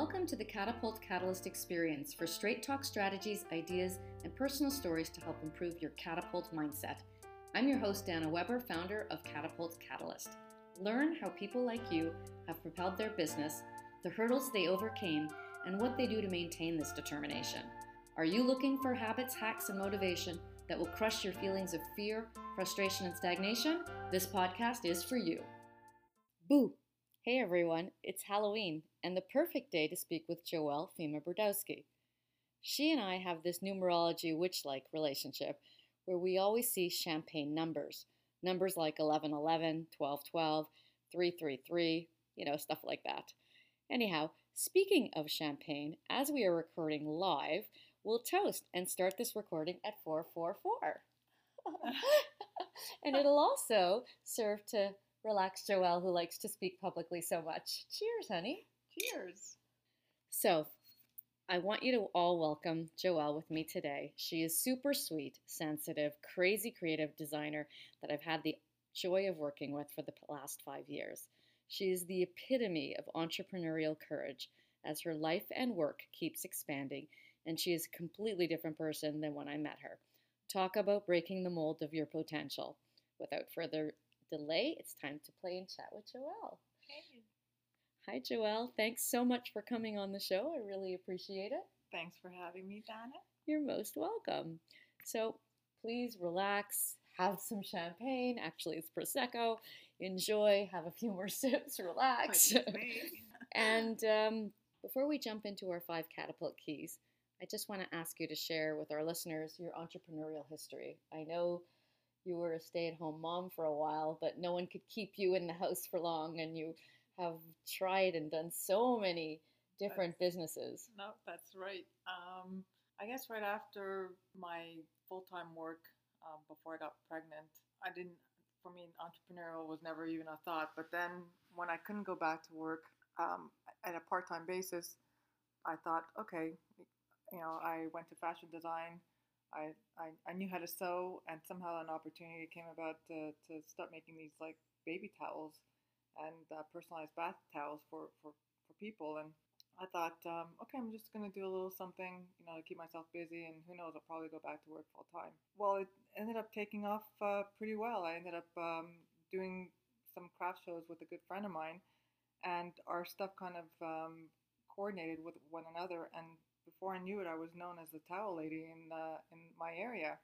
Welcome to the Catapult Catalyst experience for straight talk strategies, ideas, and personal stories to help improve your catapult mindset. I'm your host, Dana Weber, founder of Catapult Catalyst. Learn how people like you have propelled their business, the hurdles they overcame, and what they do to maintain this determination. Are you looking for habits, hacks, and motivation that will crush your feelings of fear, frustration, and stagnation? This podcast is for you. Boo! Hey everyone, it's Halloween and the perfect day to speak with Joelle Fema Brodowski. She and I have this numerology witch like relationship where we always see champagne numbers. Numbers like 1111, 1212, 333, you know, stuff like that. Anyhow, speaking of champagne, as we are recording live, we'll toast and start this recording at 444. and it'll also serve to relax Joelle, who likes to speak publicly so much. Cheers, honey. Cheers. So, I want you to all welcome Joelle with me today. She is super sweet, sensitive, crazy creative designer that I've had the joy of working with for the last five years. She is the epitome of entrepreneurial courage as her life and work keeps expanding, and she is a completely different person than when I met her. Talk about breaking the mold of your potential. Without further delay, it's time to play and chat with Joelle. Hey. Hi, Joelle. Thanks so much for coming on the show. I really appreciate it. Thanks for having me, Donna. You're most welcome. So please relax, have some champagne. Actually, it's Prosecco. Enjoy, have a few more sips, relax. and um, before we jump into our five catapult keys, I just want to ask you to share with our listeners your entrepreneurial history. I know you were a stay at home mom for a while, but no one could keep you in the house for long, and you have tried and done so many different that's, businesses. No, that's right. Um, I guess right after my full time work, um, before I got pregnant, I didn't, for me, entrepreneurial was never even a thought. But then when I couldn't go back to work um, at a part time basis, I thought, okay, you know, I went to fashion design. I, I, I knew how to sew, and somehow an opportunity came about to, to start making these like baby towels and uh, personalized bath towels for, for, for people. And I thought, um, okay, I'm just to do a little something, you know, to keep myself busy, and who knows, I'll probably go back to work full time. Well, it ended up taking off uh, pretty well. I ended up um, doing some craft shows with a good friend of mine, and our stuff kind of um, coordinated with one another. And before I knew it, I was known as the towel lady in uh, in my area.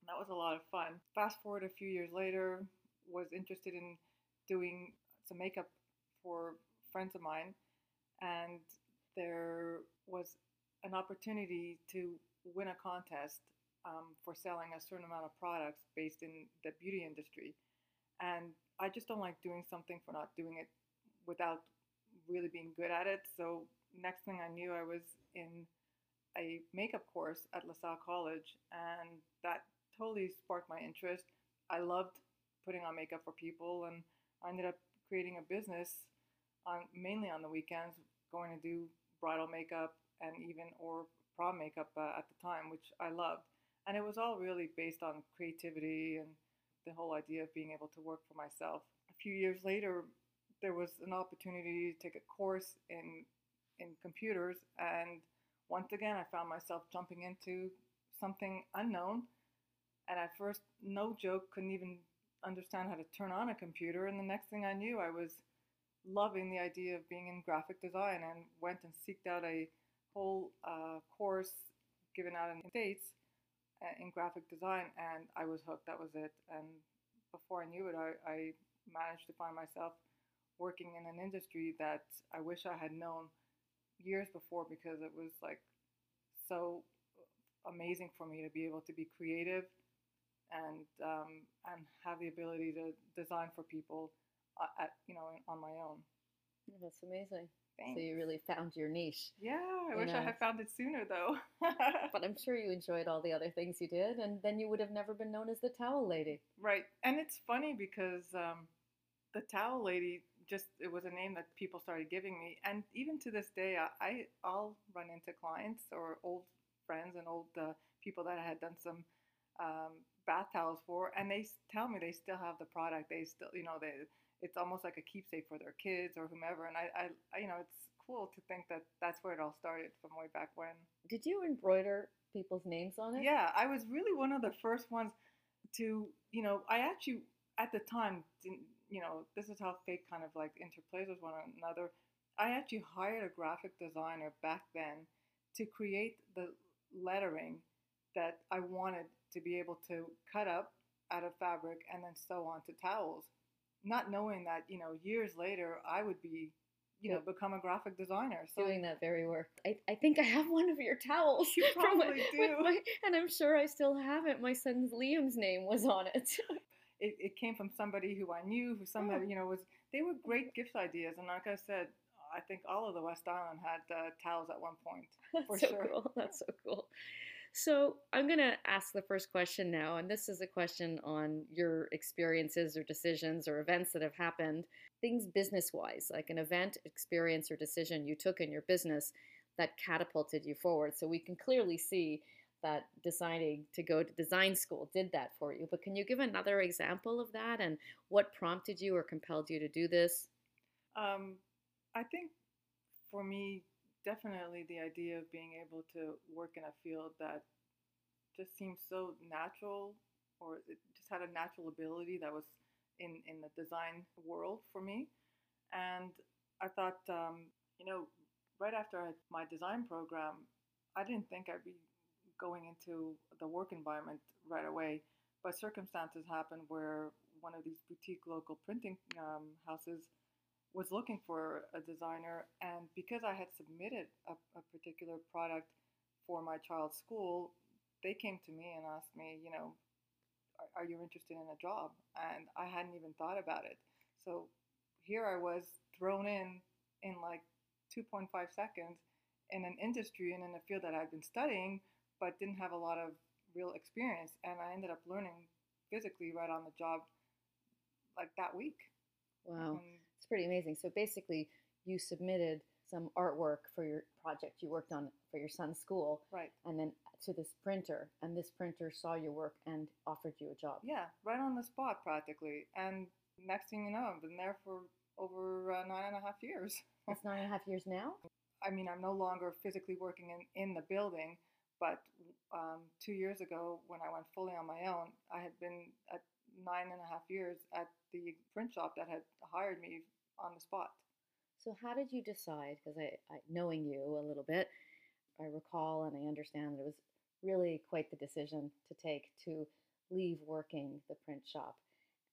And that was a lot of fun. Fast forward a few years later, was interested in doing some makeup for friends of mine, and there was an opportunity to win a contest um, for selling a certain amount of products based in the beauty industry. And I just don't like doing something for not doing it without really being good at it. So next thing I knew, I was in a makeup course at LaSalle College, and that totally sparked my interest. I loved putting on makeup for people, and I ended up creating a business on mainly on the weekends, going to do bridal makeup and even or prom makeup uh, at the time, which I loved. And it was all really based on creativity and the whole idea of being able to work for myself. A few years later, there was an opportunity to take a course in in computers, and once again, I found myself jumping into something unknown. And at first, no joke, couldn't even understand how to turn on a computer. And the next thing I knew, I was loving the idea of being in graphic design and went and seeked out a whole uh, course given out in the States uh, in graphic design. And I was hooked. That was it. And before I knew it, I, I managed to find myself working in an industry that I wish I had known years before because it was like so amazing for me to be able to be creative and um, and have the ability to design for people uh, at you know on my own. That's amazing. Thanks. So you really found your niche. Yeah, I wish know. I had found it sooner though. but I'm sure you enjoyed all the other things you did, and then you would have never been known as the towel lady. Right, and it's funny because um, the towel lady just it was a name that people started giving me, and even to this day, I, I will run into clients or old friends and old uh, people that I had done some um, bath towels for, and they tell me they still have the product. They still, you know, they it's almost like a keepsake for their kids or whomever. And I, I, I you know, it's cool to think that that's where it all started from way back when. Did you embroider people's names on it? Yeah, I was really one of the first ones to, you know, I actually at the time didn't, you know, this is how fate kind of like interplays with one another. I actually hired a graphic designer back then to create the lettering that I wanted to be able to cut up out of fabric and then sew onto towels, not knowing that you know years later I would be you know become a graphic designer. So doing that very work. I, I think I have one of your towels. You probably do. My, and I'm sure I still have it. My son's Liam's name was on it. it, it came from somebody who I knew, who somebody Oh. you know was. They were great gift ideas, and like I said, I think all of the West Island had uh, towels at one point. That's For so sure. cool. That's so cool. So I'm going to ask the first question now, and this is a question on your experiences or decisions or events that have happened, things business wise, like an event, experience, or decision you took in your business that catapulted you forward. So we can clearly see that deciding to go to design school did that for you. But can you give another example of that and what prompted you or compelled you to do this? Um, I think for me, definitely the idea of being able to work in a field that just seems so natural, or it just had a natural ability that was in in the design world for me, and I thought, um, you know, right after I, my design program, I didn't think I'd be going into the work environment right away, but circumstances happened where one of these boutique local printing um, houses was looking for a designer, and because I had submitted a, a particular product for my child's school, they came to me and asked me, you know, are, are you interested in a job? And I hadn't even thought about it. So here I was thrown in in like 2.5 seconds in an industry and in a field that I'd been studying, but didn't have a lot of real experience. And I ended up learning physically right on the job like that week. Wow. It's pretty amazing. So basically, you submitted some artwork for your project you worked on for your son's school, right. and then to this printer, and this printer saw your work and offered you a job. Yeah, right on the spot practically. And next thing you know, I've been there for over uh, nine and a half years. It's nine and a half years now. I mean, I'm no longer physically working in, in the building, but um, two years ago, when I went fully on my own, I had been at nine and a half years at the print shop that had hired me on the spot. So how did you decide? Because I, I, knowing you a little bit, I recall and I understand that it was really quite the decision to take to leave working the print shop.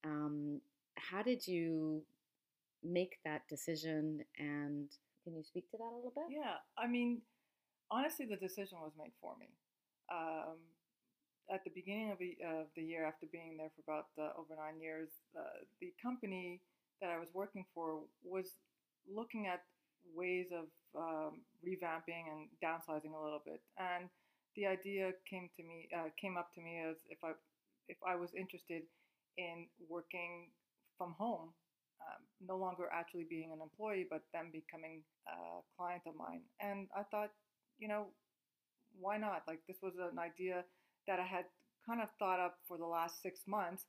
Um, how did you make that decision? And can you speak to that a little bit? Yeah, I mean, honestly, the decision was made for me. Um, at the beginning of the, of the year, after being there for about uh, over nine years, uh, the company that I was working for was looking at ways of um, revamping and downsizing a little bit, and the idea came to me uh, came up to me as if I if I was interested in working from home, um, no longer actually being an employee, but them becoming a client of mine. And I thought, you know, why not? Like this was an idea that I had kind of thought up for the last six months.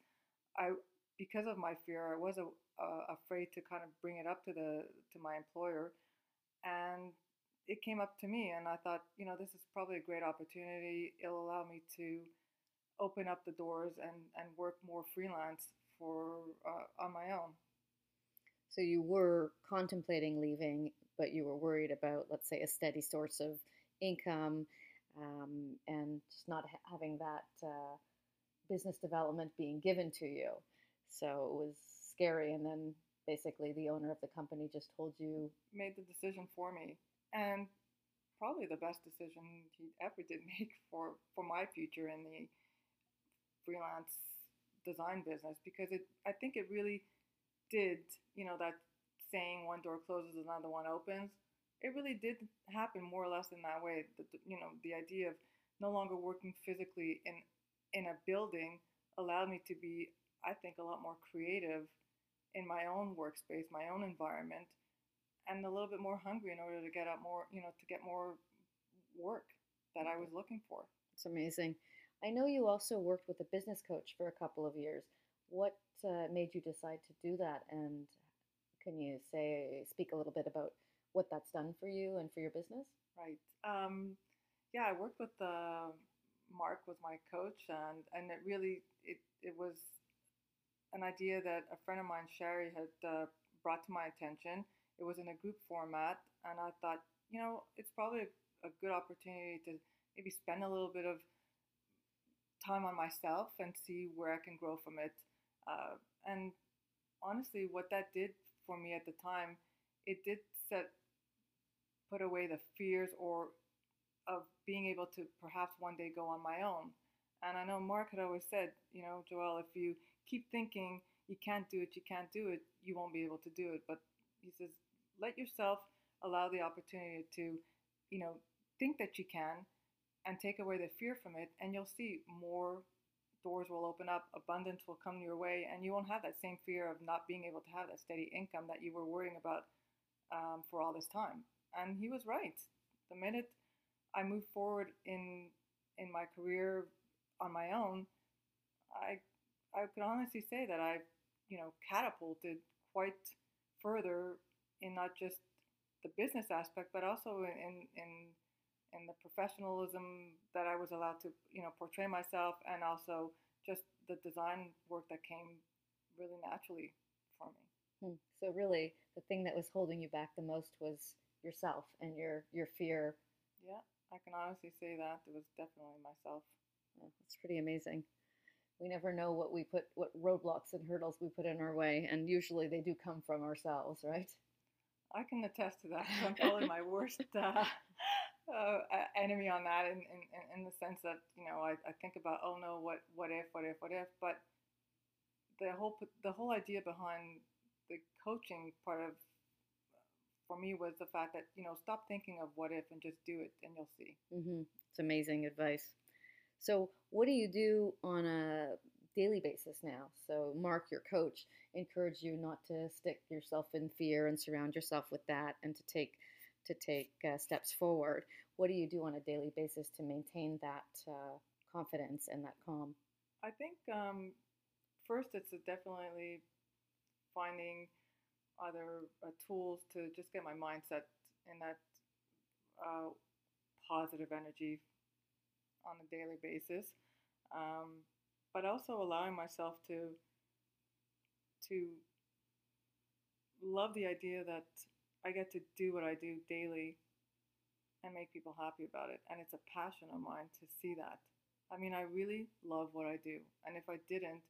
I because of my fear, I was a, uh, afraid to kind of bring it up to the to my employer, and it came up to me, and I thought, you know, this is probably a great opportunity. It'll allow me to open up the doors and and work more freelance for uh, on my own. So you were contemplating leaving, but you were worried about, let's say, a steady source of income um, and just not ha- having that uh, business development being given to you. So it was scary. And then basically, the owner of the company just told you, Made the decision for me, and probably the best decision he ever did make for for my future in the freelance design business because it I think it really did you know that saying one door closes another one opens it really did happen more or less in that way the, the- you know the idea of no longer working physically in in a building allowed me to be I think a lot more creative in my own workspace my own environment and a little bit more hungry in order to get out more you know to get more work that I was looking for it's amazing. I know you also worked with a business coach for a couple of years. What uh, made you decide to do that? And can you say, speak a little bit about what that's done for you and for your business? Right. Um, yeah, I worked with uh, Mark was my coach, and and it really it it was an idea that a friend of mine, Sherry, had uh, brought to my attention. It was in a group format, and I thought, you know, it's probably a, a good opportunity to maybe spend a little bit of time on myself and see where I can grow from it. Uh, and honestly, what that did for me at the time, it did set put away the fears or of being able to perhaps one day go on my own. And I know Mark had always said, you know, Joel, if you keep thinking you can't do it, you can't do it, you won't be able to do it. But he says, let yourself allow the opportunity to, you know, think that you can and take away the fear from it, and you'll see more doors will open up, abundance will come your way, and you won't have that same fear of not being able to have that steady income that you were worrying about um, for all this time. And he was right. The minute I moved forward in in my career on my own, I I could honestly say that I've you know catapulted quite further in not just the business aspect, but also in in in the professionalism that I was allowed to you know portray myself, and also just the design work that came really naturally for me. Hmm. So really, the thing that was holding you back the most was yourself and your your fear. Yeah, I can honestly say that it was definitely myself. Yeah, it's pretty amazing. We never know what we put, what roadblocks and hurdles we put in our way, and usually they do come from ourselves, right? I can attest to that. I'm probably my worst uh, uh, enemy on that, in, in, in the sense that you know I, I think about oh no, what what if, what if, what if, but the whole the whole idea behind the coaching part of for me was the fact that you know stop thinking of what if and just do it and you'll see. Mm-hmm. it's amazing advice. So what do you do on a daily basis now? So mark your coach encourage you not to stick yourself in fear and surround yourself with that and to take to take uh, steps forward. What do you do on a daily basis to maintain that uh, confidence and that calm? I think um, first it's definitely finding other uh, tools to just get my mindset in that uh, positive energy on a daily basis, um, but also allowing myself to to love the idea that I get to do what I do daily and make people happy about it, and it's a passion of mine to see that. I mean, I really love what I do, and if I didn't,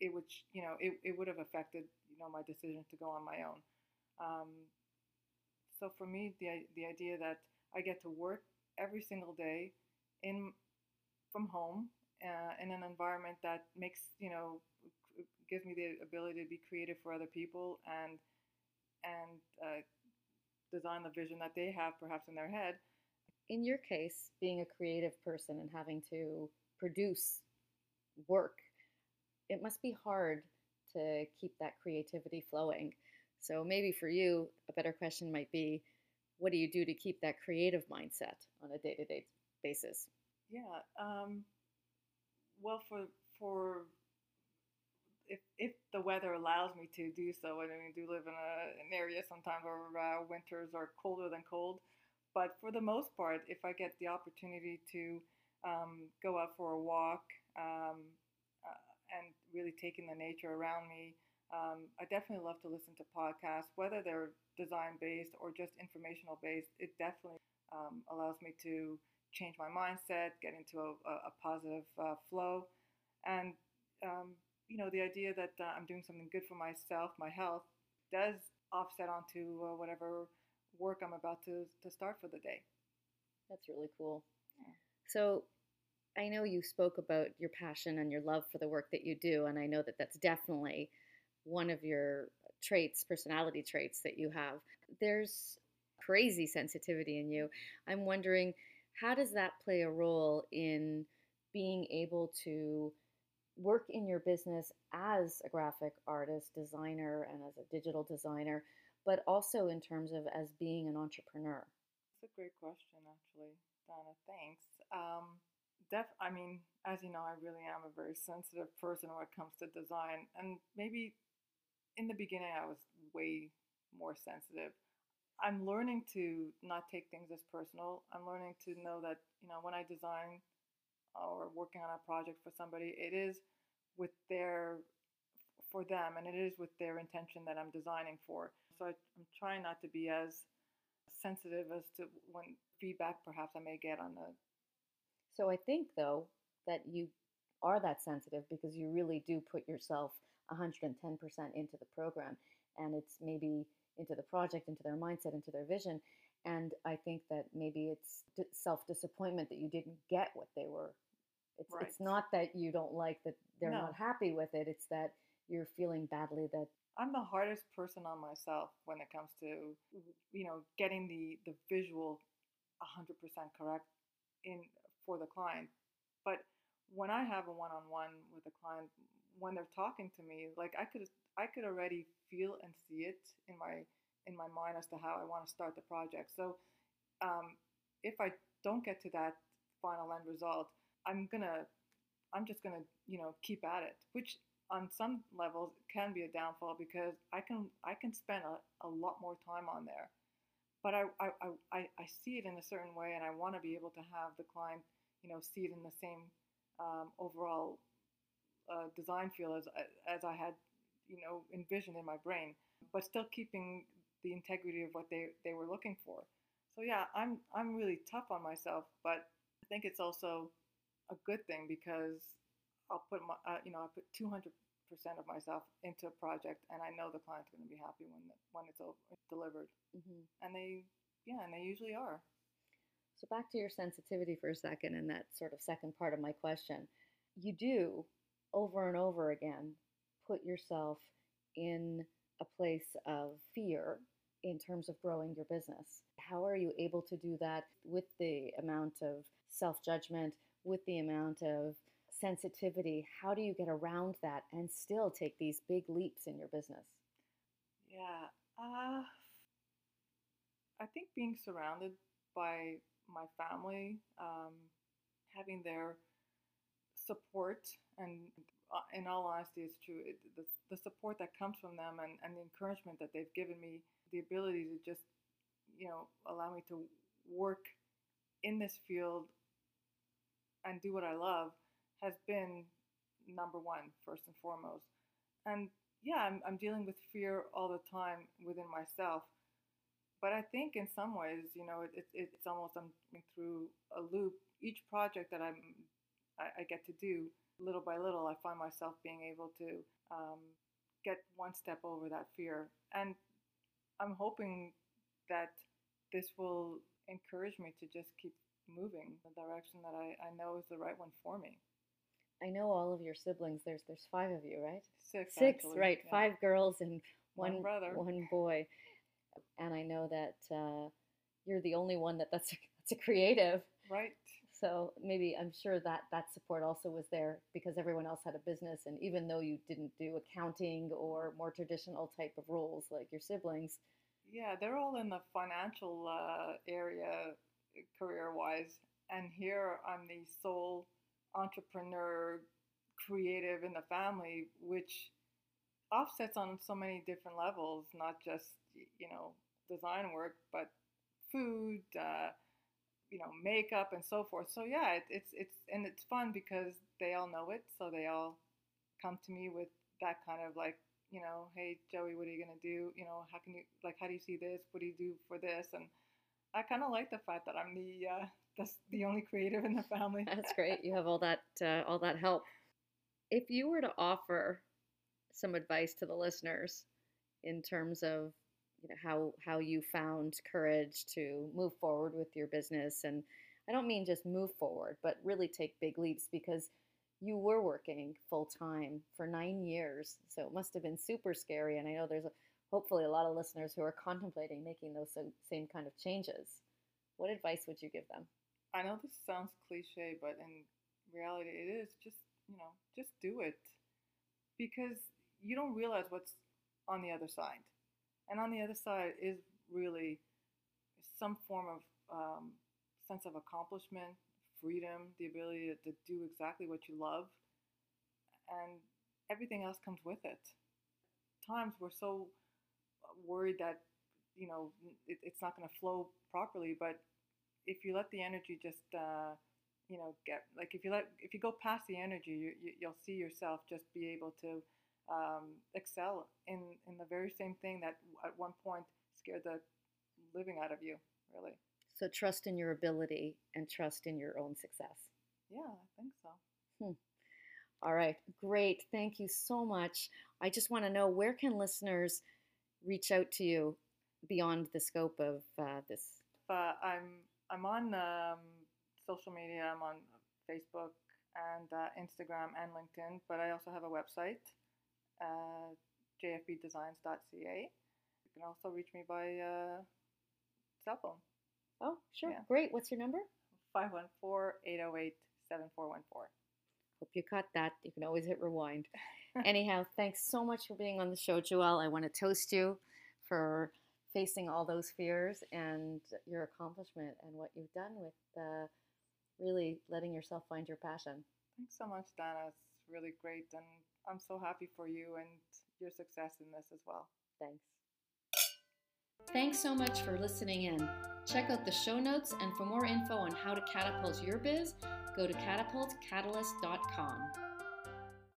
it would you know it, it would have affected know my decision to go on my own. Um, so for me the, the idea that i get to work every single day in from home uh, in an environment that makes you know gives me the ability to be creative for other people and and uh, design the vision that they have perhaps in their head. In your case being a creative person and having to produce work it must be hard to keep that creativity flowing. So maybe for you, a better question might be what do you do to keep that creative mindset on a day to day basis? Yeah. Um, well, for, for, if, if the weather allows me to do so, I mean, do live in a, an area sometimes where uh, winters are colder than cold. But for the most part, if I get the opportunity to um, go out for a walk, um, really taking the nature around me. Um, I definitely love to listen to podcasts, whether they're design based or just informational based. It definitely um, allows me to change my mindset, get into a, a positive uh, flow, and um, you know the idea that uh, I'm doing something good for myself, my health, does offset onto uh, whatever work I'm about to to start for the day. That's really cool. Yeah. So I know you spoke about your passion and your love for the work that you do, and I know that that's definitely one of your traits, personality traits that you have. There's crazy sensitivity in you. I'm wondering, how does that play a role in being able to work in your business as a graphic artist, designer, and as a digital designer, but also in terms of as being an entrepreneur? That's a great question, actually, Donna. Thanks. Um, def I mean, as you know, I really am a very sensitive person when it comes to design. And maybe in the beginning I was way more sensitive. I'm learning to not take things as personal. I'm learning to know that, you know, when I design or working on a project for somebody, it is with their for them and it is with their intention that I'm designing for. So I, am trying not to be as sensitive as to when feedback perhaps I may get on the. So I think though that you are that sensitive because you really do put yourself 110% into the program and it's maybe into the project, into their mindset, into their vision. And I think that maybe it's self disappointment that you didn't get what they were. It's, right. it's not that you don't like that they're no. not happy with it. It's that you're feeling badly that I'm the hardest person on myself when it comes to you know getting the the visual 100% correct in for the client. But when I have a one-on-one with a client when they're talking to me, like I could I could already feel and see it in my in my mind as to how I want to start the project. So um, if I don't get to that final end result, I'm gonna I'm just gonna you know keep at it, which on some levels can be a downfall because I can I can spend a, a lot more time on there. But I, I, I, I see it in a certain way and I want to be able to have the client, you know, see it in the same um, overall uh, design feel as, as I had, you know, envisioned in my brain, but still keeping the integrity of what they, they were looking for. So yeah, I'm I'm really tough on myself, but I think it's also a good thing because I'll put my uh, you know I put 200 percent of myself into a project, and I know the client's going to be happy when the, when it's over, delivered, mm-hmm. and they yeah, and they usually are. So back to your sensitivity for a second, and that sort of second part of my question, you do over and over again put yourself in a place of fear in terms of growing your business. How are you able to do that with the amount of self judgment, with the amount of sensitivity? How do you get around that and still take these big leaps in your business? Yeah, uh, I think being surrounded by my family, um, having their support and uh, in all honesty, it's true. It, the, the support that comes from them and, and the encouragement that they've given me, the ability to just, you know, allow me to work in this field and do what I love has been number one, first and foremost. And yeah, I'm, I'm dealing with fear all the time within myself. But I think in some ways, you know, it, it, it's almost I'm through a loop. Each project that I'm, I, I get to do, little by little, I find myself being able to um, get one step over that fear. And I'm hoping that this will encourage me to just keep moving the direction that I, I know is the right one for me. I know all of your siblings. There's there's five of you, right? Six. Six, actually. right? Yeah. Five girls and one, one brother, one boy. And I know that uh, you're the only one that that's a, that's a creative, right? So maybe I'm sure that that support also was there because everyone else had a business, and even though you didn't do accounting or more traditional type of roles like your siblings, yeah, they're all in the financial uh, area career-wise, and here I'm the sole entrepreneur, creative in the family, which offsets on so many different levels, not just you know design work, but food. Uh, you know makeup and so forth. So yeah it, it's it's and it's fun because they all know it so they all come to me with that kind of like you know hey joey what are you going to do? You know how can you like how do you see this? What do you do for this? And i kind of like the fact that i'm the uh that's the only creative in the family. That's great. You have all that uh, all that help. If you were to offer some advice to the listeners in terms of you know how how you found courage to move forward with your business and I don't mean just move forward but really take big leaps because you were working full time for 9 years so it must have been super scary and I know there's a, hopefully a lot of listeners who are contemplating making those same kind of changes. What advice would you give them I know this sounds cliche but in reality it is just you know just do it because you don't realize what's on the other side and on the other side is really some form of um, sense of accomplishment, freedom, the ability to, to do exactly what you love, and everything else comes with it. Times we're so worried that you know, it, it's not going to flow properly. But if you let the energy just, uh, you know, get like if you let if you go past the energy, you, you you'll see yourself just be able to um, excel in in the very same thing that at one point scared the living out of you, really. So trust in your ability and trust in your own success. Yeah, I think so. Hmm. All right, great. Thank you so much. I just want to know where can listeners reach out to you beyond the scope of uh, this? Uh, I'm I'm on um, social media. I'm on Facebook and uh, Instagram and LinkedIn, but I also have a website, uh, jfbdesigns.ca. You can also reach me by uh, cell phone. Oh, sure. Yeah. Great. What's your number? 514 808 7414. Hope you caught that. You can always hit rewind. Anyhow, thanks so much for being on the show, Joelle. I want to toast you for facing all those fears and your accomplishment and what you've done with uh, really letting yourself find your passion. Thanks so much, Dana. It's really great. And I'm so happy for you and your success in this as well. Thanks. Thanks so much for listening in. Check out the show notes, and for more info on how to catapult your biz, go to catapultcatalyst.com.